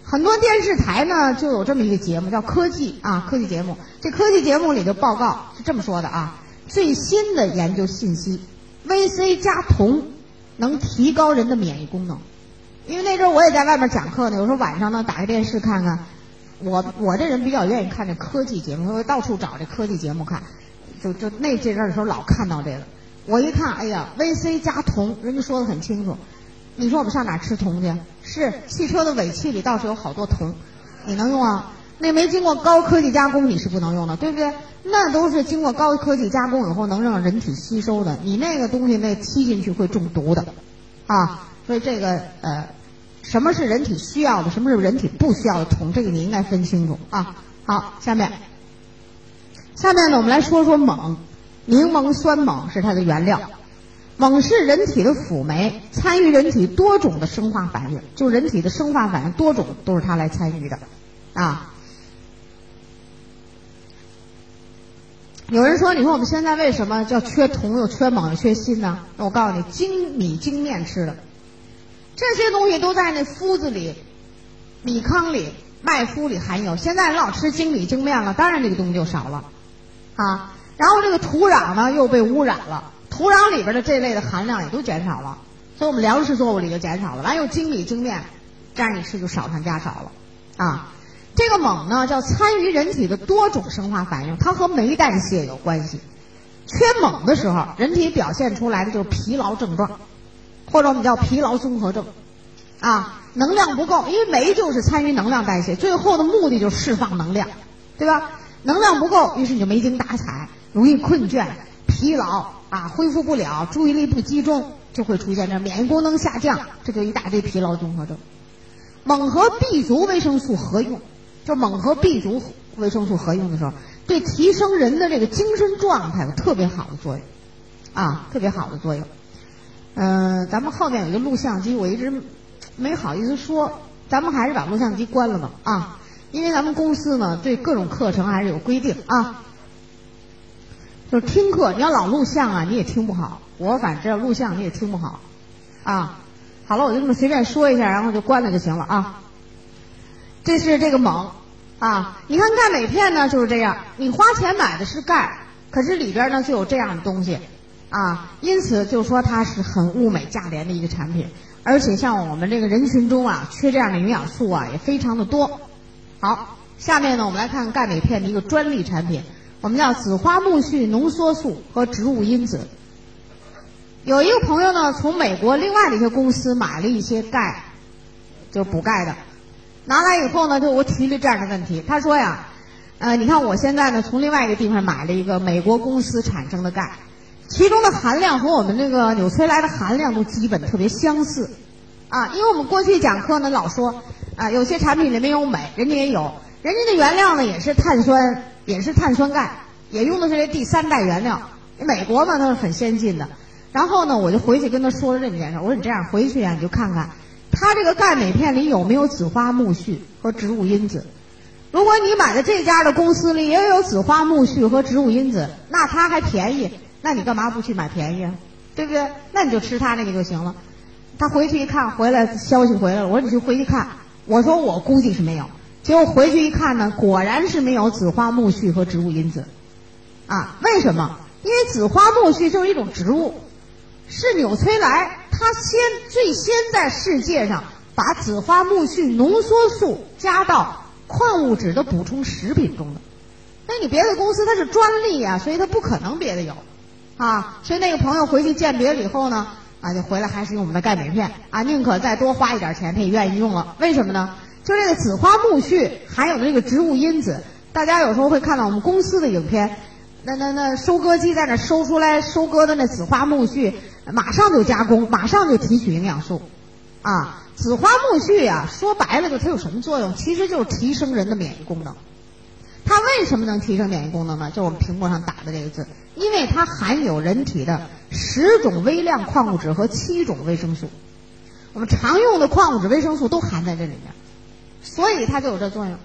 很多电视台呢就有这么一个节目，叫科技啊科技节目。这科技节目里的报告是这么说的啊：最新的研究信息，VC 加铜能提高人的免疫功能。因为那阵儿我也在外面讲课呢，有时候晚上呢打开电视看看，我我这人比较愿意看这科技节目，我到处找这科技节目看，就就那这阵儿的时候老看到这个，我一看，哎呀，VC 加铜，人家说的很清楚，你说我们上哪吃铜去？是汽车的尾气里倒是有好多铜，你能用啊？那没经过高科技加工你是不能用的，对不对？那都是经过高科技加工以后能让人体吸收的，你那个东西那吸进去会中毒的，啊，所以这个呃。什么是人体需要的？什么是人体不需要的铜？这个你应该分清楚啊。好，下面，下面呢，我们来说说锰。柠檬酸锰是它的原料。锰是人体的辅酶，参与人体多种的生化反应，就人体的生化反应多种都是它来参与的啊。有人说，你说我们现在为什么叫缺铜又缺锰又缺锌呢？那我告诉你，精米精面吃的，这些东西都在那麸子里、米糠里、麦麸里含有。现在人老吃精米精面了，当然这个东西就少了啊。然后这个土壤呢又被污染了，土壤里边的这类的含量也都减少了，所以我们粮食作物里就减少了。完又精米精面，这样一吃就少上加少了啊。这个锰呢，叫参与人体的多种生化反应，它和酶代谢有关系。缺锰的时候，人体表现出来的就是疲劳症状，或者我们叫疲劳综合症，啊，能量不够，因为酶就是参与能量代谢，最后的目的就是释放能量，对吧？能量不够，于是你就没精打采，容易困倦、疲劳啊，恢复不了，注意力不集中，就会出现这免疫功能下降，这就一大堆疲劳综合症。锰和 B 族维生素合用。就锰和 B 族维生素合用的时候，对提升人的这个精神状态有特别好的作用，啊，特别好的作用。嗯，咱们后面有一个录像机，我一直没好意思说，咱们还是把录像机关了吧，啊，因为咱们公司呢对各种课程还是有规定啊。就是听课，你要老录像啊，你也听不好。我反正录像你也听不好，啊，好了，我就这么随便说一下，然后就关了就行了啊。这是这个锰，啊，你看钙镁片呢就是这样，你花钱买的是钙，可是里边呢就有这样的东西，啊，因此就说它是很物美价廉的一个产品，而且像我们这个人群中啊，缺这样的营养素啊也非常的多。好，下面呢我们来看钙镁片的一个专利产品，我们叫紫花苜蓿浓缩素和植物因子。有一个朋友呢从美国另外的一些公司买了一些钙，就补钙的。拿来以后呢，就我提了这样的问题。他说呀，呃，你看我现在呢，从另外一个地方买了一个美国公司产生的钙，其中的含量和我们这个纽崔莱的含量都基本特别相似，啊，因为我们过去讲课呢老说，啊，有些产品里面有镁，人家也有，人家的原料呢也是碳酸，也是碳酸钙，也用的是这第三代原料。美国嘛，它是很先进的。然后呢，我就回去跟他说了这么件事，我说你这样回去呀，你就看看。它这个钙镁片里有没有紫花苜蓿和植物因子？如果你买的这家的公司里也有紫花苜蓿和植物因子，那它还便宜，那你干嘛不去买便宜啊？对不对？那你就吃他那个就行了。他回去一看，回来消息回来了，我说你去回去看。我说我估计是没有，结果回去一看呢，果然是没有紫花苜蓿和植物因子。啊，为什么？因为紫花苜蓿就是一种植物，是纽崔莱。他先最先在世界上把紫花苜蓿浓缩素加到矿物质的补充食品中的，那你别的公司它是专利呀，所以它不可能别的有，啊，所以那个朋友回去鉴别了以后呢，啊，就回来还是用我们的钙镁片，啊，宁可再多花一点钱，他也愿意用了。为什么呢？就这个紫花苜蓿含有的这个植物因子，大家有时候会看到我们公司的影片，那那那收割机在那收出来收割的那紫花苜蓿。马上就加工，马上就提取营养素，啊，紫花苜蓿呀，说白了就它有什么作用？其实就是提升人的免疫功能。它为什么能提升免疫功能呢？就我们屏幕上打的这个字，因为它含有人体的十种微量矿物质和七种维生素，我们常用的矿物质、维生素都含在这里面，所以它就有这作用，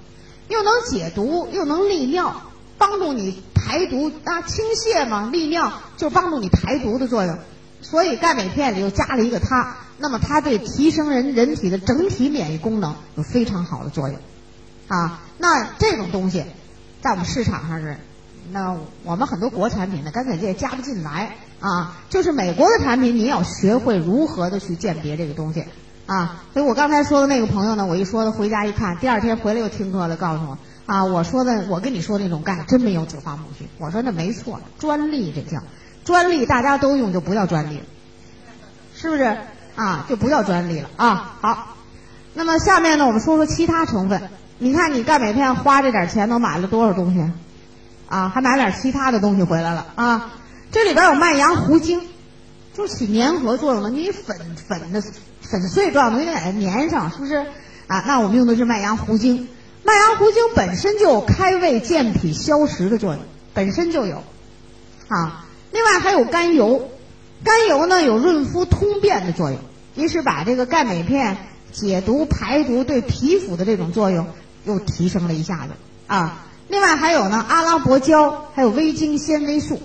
又能解毒，又能利尿，帮助你排毒。啊，清泻嘛，利尿就帮助你排毒的作用。所以钙镁片里又加了一个它，那么它对提升人人体的整体免疫功能有非常好的作用，啊，那这种东西在我们市场上是，那我们很多国产品呢，干脆这也加不进来啊，就是美国的产品，你要学会如何的去鉴别这个东西啊。所以我刚才说的那个朋友呢，我一说他回家一看，第二天回来又听课了，告诉我啊，我说的我跟你说那种钙真没有紫花苜蓿，我说那没错，专利这叫。专利大家都用就不叫专利了，是不是啊？就不叫专利了啊。好，那么下面呢，我们说说其他成分。你看，你钙镁片花这点钱，都买了多少东西啊？还买点其他的东西回来了啊？这里边有麦芽糊精，就起粘合作用的。你粉粉的粉碎状的，你得给它粘上，是不是啊？那我们用的是麦芽糊精。麦芽糊精本身就有开胃健脾消食的作用，本身就有啊。另外还有甘油，甘油呢有润肤通便的作用，一是把这个钙镁片解毒排毒对皮肤的这种作用又提升了一下子啊。另外还有呢，阿拉伯胶，还有微晶纤维素。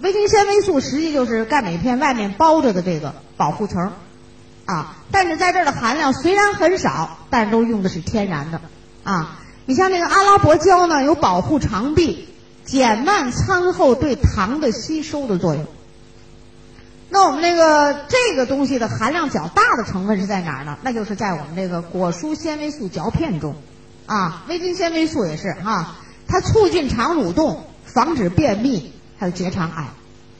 微晶纤维素实际就是钙镁片外面包着的这个保护层，啊，但是在这儿的含量虽然很少，但是都用的是天然的，啊，你像这个阿拉伯胶呢，有保护肠壁、减慢餐后对糖的吸收的作用。那我们那个这个东西的含量较大的成分是在哪儿呢？那就是在我们这个果蔬纤维素嚼片中，啊，微晶纤维素也是哈，它促进肠蠕动，防止便秘。还有结肠癌，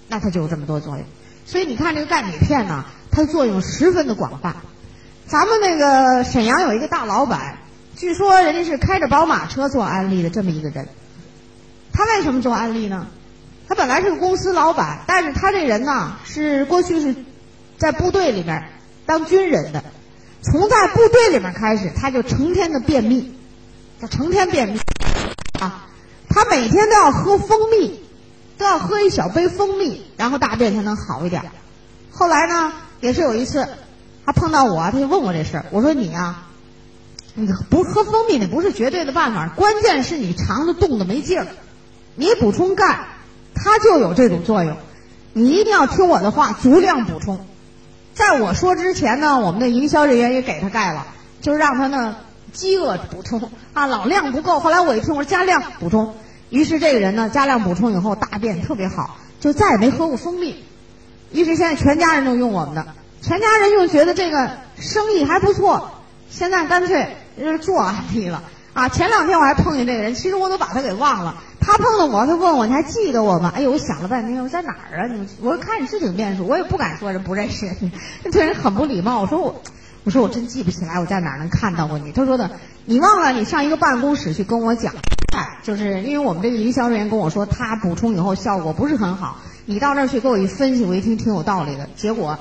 那它就有这么多作用。所以你看这个钙镁片呢，它的作用十分的广泛。咱们那个沈阳有一个大老板，据说人家是开着宝马车做安利的这么一个人。他为什么做安利呢？他本来是个公司老板，但是他这人呢是过去是在部队里面当军人的，从在部队里面开始，他就成天的便秘，他成天便秘啊，他每天都要喝蜂蜜。都要喝一小杯蜂蜜，然后大便才能好一点。后来呢，也是有一次，他碰到我，他就问我这事儿。我说你呀，你不喝蜂蜜那不是绝对的办法，关键是你肠子冻得没劲儿。你补充钙，它就有这种作用。你一定要听我的话，足量补充。在我说之前呢，我们的营销人员也给他盖了，就让他呢饥饿补充啊，老量不够。后来我一听，我说加量补充。于是这个人呢，加量补充以后，大便特别好，就再也没喝过蜂蜜。于是现在全家人都用我们的，全家人又觉得这个生意还不错，现在干脆就是做安利了啊！前两天我还碰见这个人，其实我都把他给忘了。他碰到我，他问我你还记得我吗？哎呦，我想了半天，我在哪儿啊？你我看你是挺面熟，我也不敢说人不认识你，这人很不礼貌。我说我，我说我真记不起来我在哪儿能看到过你。他说的，你忘了你上一个办公室去跟我讲。就是因为我们这个营销人员跟我说，他补充以后效果不是很好。你到那儿去给我一分析，我一听挺有道理的。结果，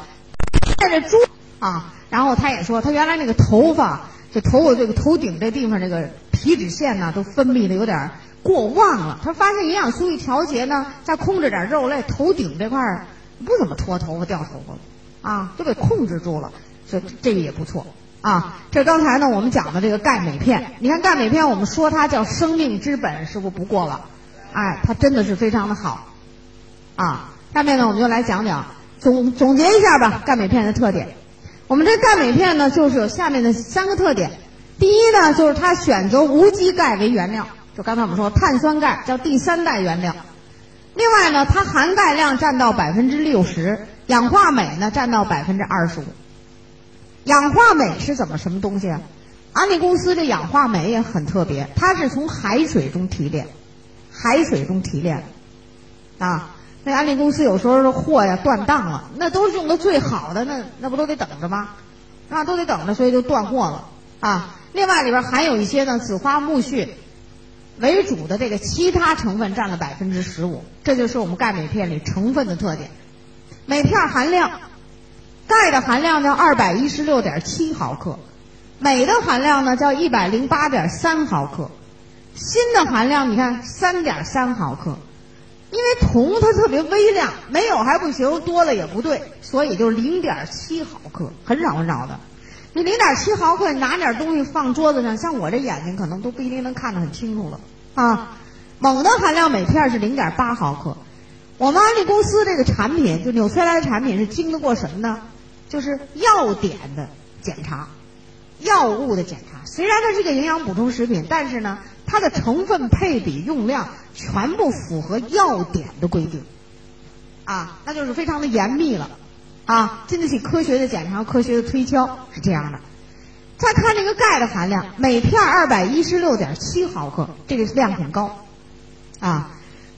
在这猪啊，然后他也说，他原来那个头发，这头这个头顶这地方这个皮脂腺呢，都分泌的有点过旺了。他发现营养素一调节呢，再控制点肉类，头顶这块不怎么脱头发掉头发了，啊，都给控制住了。所以这个也不错。啊，这刚才呢，我们讲的这个钙镁片，你看钙镁片，我们说它叫生命之本，是不不过了？哎，它真的是非常的好。啊，下面呢，我们就来讲讲总总结一下吧，钙镁片的特点。我们这钙镁片呢，就是有下面的三个特点。第一呢，就是它选择无机钙为原料，就刚才我们说碳酸钙叫第三代原料。另外呢，它含钙量占到百分之六十，氧化镁呢占到百分之二十五。氧化镁是怎么什么东西啊？安利公司这氧化镁也很特别，它是从海水中提炼，海水中提炼，啊，那安利公司有时候的货呀断档了，那都是用的最好的，那那不都得等着吗？啊，都得等着，所以就断货了啊。另外里边含有一些呢紫花苜蓿为主的这个其他成分占了百分之十五，这就是我们钙镁片里成分的特点，镁片含量。钙的含量叫二百一十六点七毫克，镁的含量呢叫一百零八点三毫克，锌的含量你看三点三毫克，因为铜它特别微量，没有还不行，多了也不对，所以就零点七毫克，很少很少的。你零点七毫克，你拿点东西放桌子上，像我这眼睛可能都不一定能看得很清楚了啊。锰的含量每片是零点八毫克，我们安利公司这个产品就纽崔莱的产品是经得过什么呢？就是药典的检查，药物的检查。虽然它是个营养补充食品，但是呢，它的成分配比用量全部符合要点的规定，啊，那就是非常的严密了，啊，经得起科学的检查、科学的推敲，是这样的。再看这个钙的含量，每片二百一十六点七毫克，这个量很高，啊，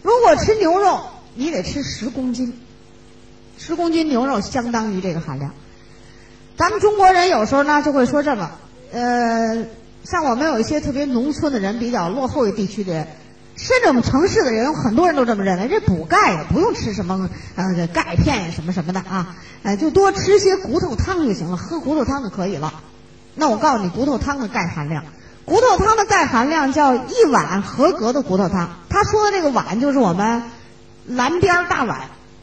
如果吃牛肉，你得吃十公斤，十公斤牛肉相当于这个含量。咱们中国人有时候呢就会说这么，呃，像我们有一些特别农村的人，比较落后的地区的人，甚至我们城市的人，有很多人都这么认为，这补钙也不用吃什么呃钙片什么什么的啊，呃，就多吃些骨头汤就行了，喝骨头汤就可以了。那我告诉你，骨头汤的钙含量，骨头汤的钙含量叫一碗合格的骨头汤。他说的这个碗就是我们蓝边大碗，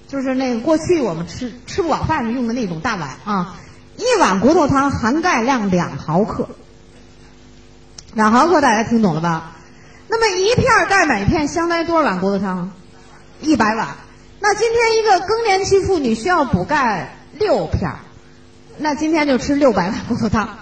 就是那个过去我们吃吃不饱饭用的那种大碗啊。一碗骨头汤含钙量两毫克，两毫克大家听懂了吧？那么一片钙镁片相当于多少碗骨头汤？一百碗。那今天一个更年期妇女需要补钙六片，那今天就吃六百碗骨头汤，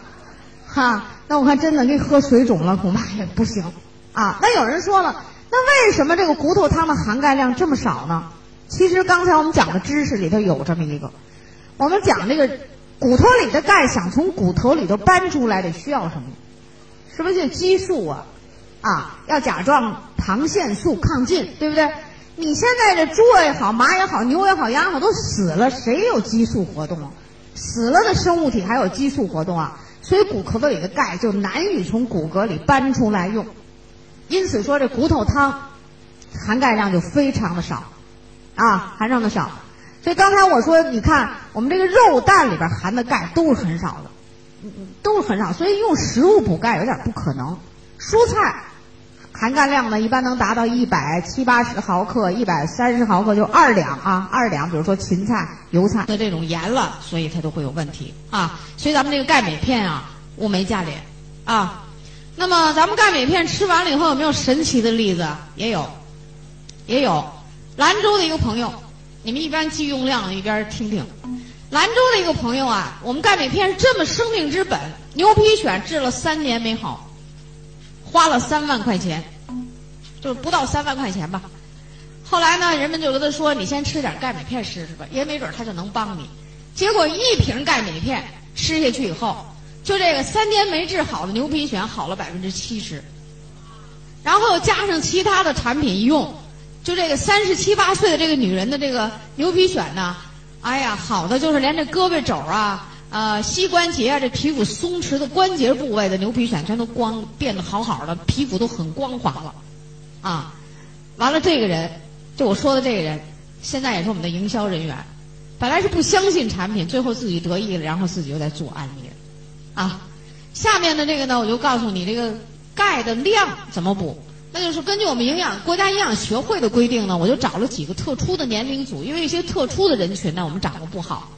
哈。那我看真的给喝水肿了，恐怕也不行啊。那有人说了，那为什么这个骨头汤的含钙量这么少呢？其实刚才我们讲的知识里头有这么一个，我们讲这个骨头里的钙想从骨头里头搬出来得需要什么？是不是就激素啊？啊，要甲状糖腺素亢进，对不对？你现在这猪也好，马也好，牛也好，羊也好，都死了，谁有激素活动啊？死了的生物体还有激素活动啊？所以骨壳子里的钙就难以从骨骼里搬出来用，因此说这骨头汤含钙量就非常的少，啊，含量的少。所以刚才我说，你看我们这个肉蛋里边含的钙都是很少的，都是很少，所以用食物补钙有点不可能。蔬菜含钙量呢，一般能达到一百七八十毫克，一百三十毫克就二两啊，二两。比如说芹菜、油菜的这种盐了，所以它都会有问题啊。所以咱们这个钙镁片啊，物美价廉啊。那么咱们钙镁片吃完了以后，有没有神奇的例子？也有，也有。兰州的一个朋友，你们一边记用量一边听听。兰州的一个朋友啊，我们钙镁片是这么生命之本，牛皮癣治了三年没好。花了三万块钱，就不到三万块钱吧。后来呢，人们就跟他说：“你先吃点钙镁片试试吧，也没准他就能帮你。”结果一瓶钙镁片吃下去以后，就这个三年没治好的牛皮癣好了百分之七十。然后加上其他的产品一用，就这个三十七八岁的这个女人的这个牛皮癣呢，哎呀，好的就是连这胳膊肘啊。呃，膝关节啊，这皮肤松弛的关节部位的牛皮癣全都光变得好好的，皮肤都很光滑了，啊，完了这个人，就我说的这个人，现在也是我们的营销人员，本来是不相信产品，最后自己得意了，然后自己又在做案例，啊，下面的这个呢，我就告诉你这个钙的量怎么补，那就是根据我们营养国家营养学会的规定呢，我就找了几个特殊的年龄组，因为一些特殊的人群呢，我们掌握不好。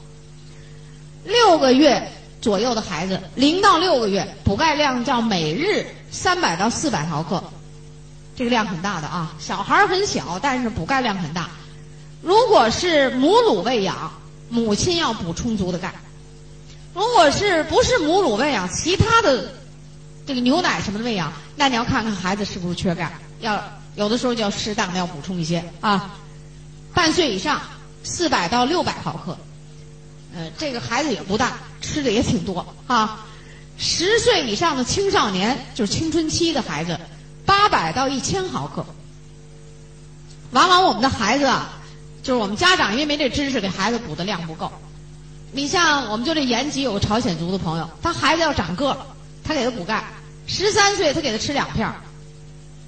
六个月左右的孩子，零到六个月，补钙量叫每日三百到四百毫克，这个量很大的啊。小孩很小，但是补钙量很大。如果是母乳喂养，母亲要补充足的钙；如果是不是母乳喂养，其他的这个牛奶什么的喂养，那你要看看孩子是不是缺钙，要有的时候就要适当的要补充一些啊。半岁以上，四百到六百毫克。呃，这个孩子也不大，吃的也挺多啊。十岁以上的青少年，就是青春期的孩子，八百到一千毫克。往往我们的孩子啊，就是我们家长因为没这知识，给孩子补的量不够。你像我们就这延吉有个朝鲜族的朋友，他孩子要长个，他给他补钙，十三岁他给他吃两片，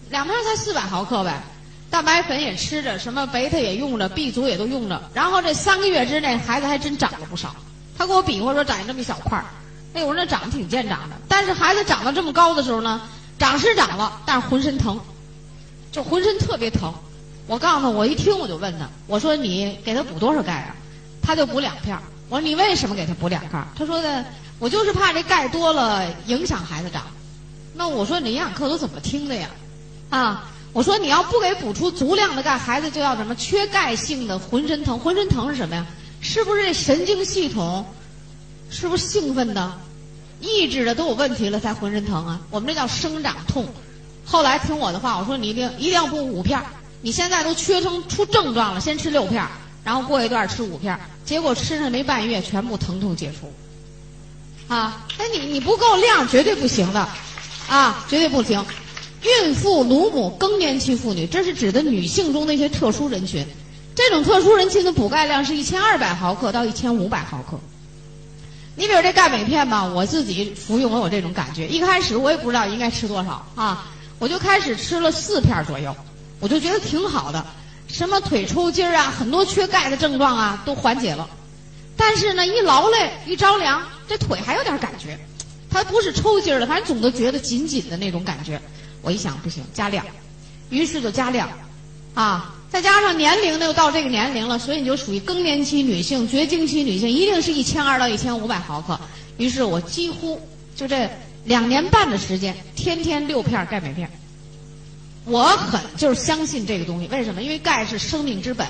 两片儿才四百毫克呗。蛋白粉也吃着，什么贝塔也用着，B 族也都用着。然后这三个月之内，孩子还真长了不少。他给我比划说，长这么一小块儿，哎，我说那长得挺健长的。但是孩子长到这么高的时候呢，长是长了，但是浑身疼，就浑身特别疼。我告诉他，我一听我就问他，我说你给他补多少钙啊？他就补两片。我说你为什么给他补两片？他说的，我就是怕这钙多了影响孩子长。那我说你营养课都怎么听的呀？啊？我说你要不给补出足量的钙，孩子就要什么缺钙性的浑身疼。浑身疼是什么呀？是不是这神经系统是不是兴奋的、抑制的都有问题了才浑身疼啊？我们这叫生长痛。后来听我的话，我说你一定一定要补五片。你现在都缺成出症状了，先吃六片，然后过一段吃五片。结果吃上没半月，全部疼痛解除。啊，哎你你不够量，绝对不行的，啊，绝对不行。孕妇、乳母、更年期妇女，这是指的女性中的一些特殊人群。这种特殊人群的补钙量是一千二百毫克到一千五百毫克。你比如这钙镁片吧，我自己服用我有这种感觉。一开始我也不知道应该吃多少啊，我就开始吃了四片左右，我就觉得挺好的。什么腿抽筋啊，很多缺钙的症状啊都缓解了。但是呢，一劳累一着凉，这腿还有点感觉。它不是抽筋了，反正总都觉得紧紧的那种感觉。我一想不行，加量，于是就加量，啊，再加上年龄呢又到这个年龄了，所以你就属于更年期女性、绝经期女性，一定是一千二到一千五百毫克。于是我几乎就这两年半的时间，天天六片钙镁片，我很就是相信这个东西，为什么？因为钙是生命之本。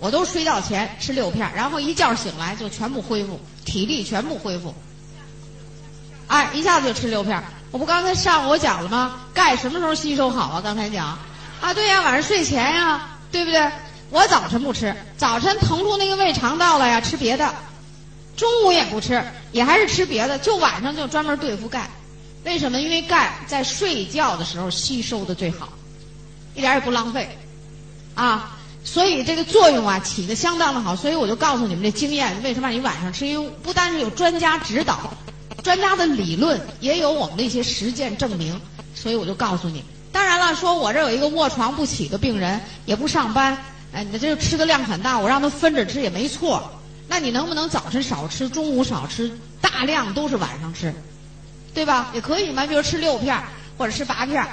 我都睡觉前吃六片，然后一觉醒来就全部恢复，体力全部恢复。哎，一下子就吃六片。我不刚才上午我讲了吗？钙什么时候吸收好啊？刚才讲。啊，对呀，晚上睡前呀，对不对？我早晨不吃，早晨腾出那个胃肠道了呀，吃别的。中午也不吃，也还是吃别的，就晚上就专门对付钙。为什么？因为钙在睡觉的时候吸收的最好，一点也不浪费，啊，所以这个作用啊起的相当的好。所以我就告诉你们这经验，为什么你晚上吃？因为不单是有专家指导，专家的理论也有我们的一些实践证明，所以我就告诉你。当然了，说我这有一个卧床不起的病人，也不上班，哎，你这吃的量很大，我让他分着吃也没错。那你能不能早晨少吃，中午少吃，大量都是晚上吃？对吧？也可以嘛，比如吃六片或者吃八片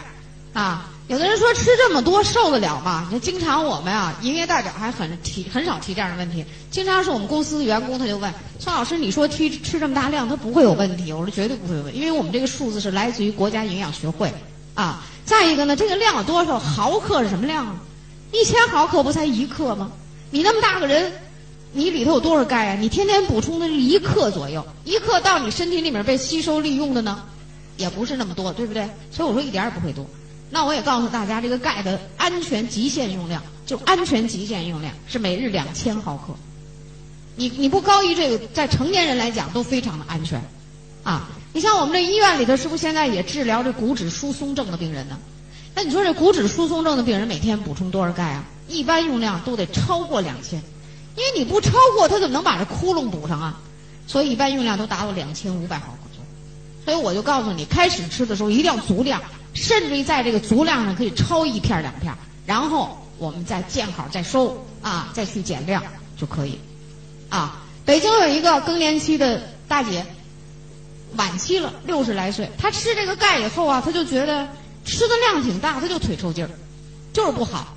啊。有的人说吃这么多受得了吗？你经常我们啊，营业代表还很提很少提这样的问题。经常是我们公司的员工他就问宋老师，你说吃吃这么大量，他不会有问题？我说绝对不会有问题，因为我们这个数字是来自于国家营养学会啊。再一个呢，这个量有多少毫克是什么量啊？一千毫克不才一克吗？你那么大个人。你里头有多少钙啊？你天天补充的是一克左右，一克到你身体里面被吸收利用的呢，也不是那么多，对不对？所以我说一点也不会多。那我也告诉大家，这个钙的安全极限用量，就安全极限用量是每日两千毫克。你你不高于这个，在成年人来讲都非常的安全，啊，你像我们这医院里头，是不是现在也治疗这骨质疏松症的病人呢？那你说这骨质疏松症的病人每天补充多少钙啊？一般用量都得超过两千。因为你不超过，他怎么能把这窟窿补上啊？所以一般用量都达到两千五百毫克。所以我就告诉你，开始吃的时候一定要足量，甚至于在这个足量上可以超一片两片，然后我们再见好再收啊，再去减量就可以。啊，北京有一个更年期的大姐，晚期了，六十来岁，她吃这个钙以后啊，她就觉得吃的量挺大，她就腿抽筋儿，就是不好。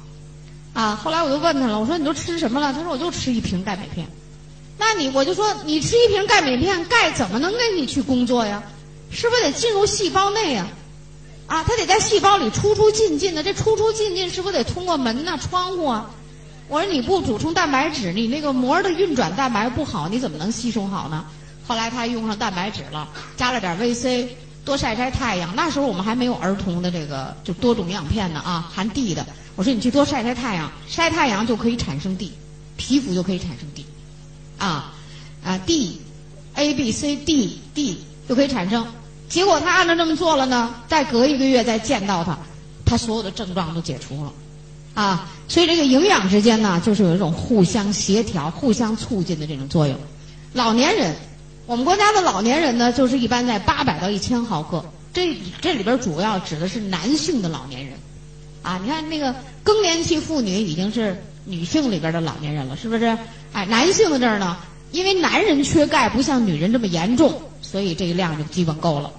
啊，后来我就问她了，我说你都吃什么了？她说我就吃一瓶钙镁片。那你我就说你吃一瓶钙镁片，钙怎么能跟你去工作呀？是不是得进入细胞内呀？啊它得在细胞里出出进进的，这出出进进是不是得通过门呐、窗户啊？我说你不补充蛋白质，你那个膜的运转蛋白不好，你怎么能吸收好呢？后来他用上蛋白质了，加了点 VC，多晒晒太阳。那时候我们还没有儿童的这个就多种营养片呢啊，含 D 的。我说你去多晒晒太阳，晒太阳就可以产生 D，皮肤就可以产生 D，啊啊 D，A B C D D 就可以产生。结果他按照这么做了呢，再隔一个月再见到他，他所有的症状都解除了，啊，所以这个营养之间呢，就是有一种互相协调、互相促进的这种作用。老年人，我们国家的老年人呢，就是一般在八百到一千毫克，这这里边主要指的是男性的老年人。啊，你看那个更年期妇女已经是女性里边的老年人了，是不是？哎，男性的这儿呢，因为男人缺钙不像女人这么严重，所以这个量就基本够了。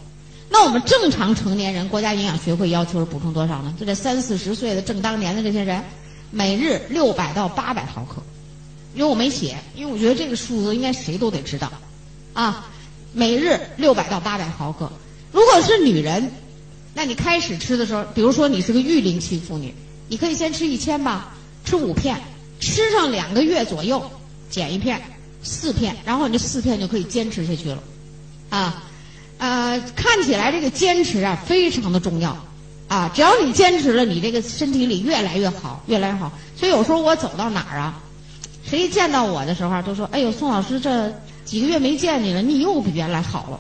那我们正常成年人，国家营养学会要求是补充多少呢？就这三四十岁的正当年的这些人，每日六百到八百毫克。因为我没写，因为我觉得这个数字应该谁都得知道。啊，每日六百到八百毫克。如果是女人。那你开始吃的时候，比如说你是个育龄期妇女，你可以先吃一千吧，吃五片，吃上两个月左右，减一片，四片，然后你这四片就可以坚持下去了，啊，呃，看起来这个坚持啊非常的重要，啊，只要你坚持了，你这个身体里越来越好，越来越好。所以有时候我走到哪儿啊，谁见到我的时候都说：“哎呦，宋老师，这几个月没见你了，你又比原来好了。”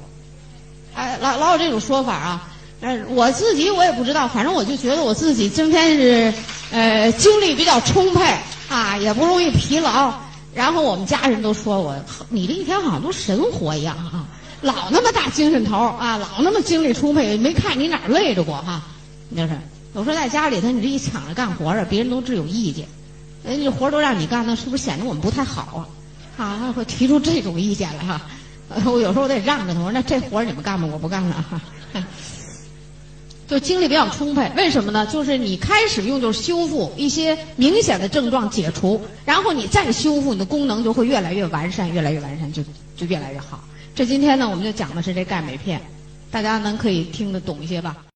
哎，老老有这种说法啊。嗯，我自己我也不知道，反正我就觉得我自己今天是，呃，精力比较充沛啊，也不容易疲劳。然后我们家人都说我，你这一天好像都神活一样啊，老那么大精神头啊，老那么精力充沛，没看你哪累着过哈。就是，有时候在家里头，你这一抢着干活啊，别人都只有意见，人家活都让你干，那是不是显得我们不太好啊？啊，会提出这种意见来哈。我有时候我得让着他，我说那这活你们干吧，我不干了哈。就精力比较充沛，为什么呢？就是你开始用就是修复一些明显的症状解除，然后你再修复，你的功能就会越来越完善，越来越完善，就就越来越好。这今天呢，我们就讲的是这钙镁片，大家能可以听得懂一些吧？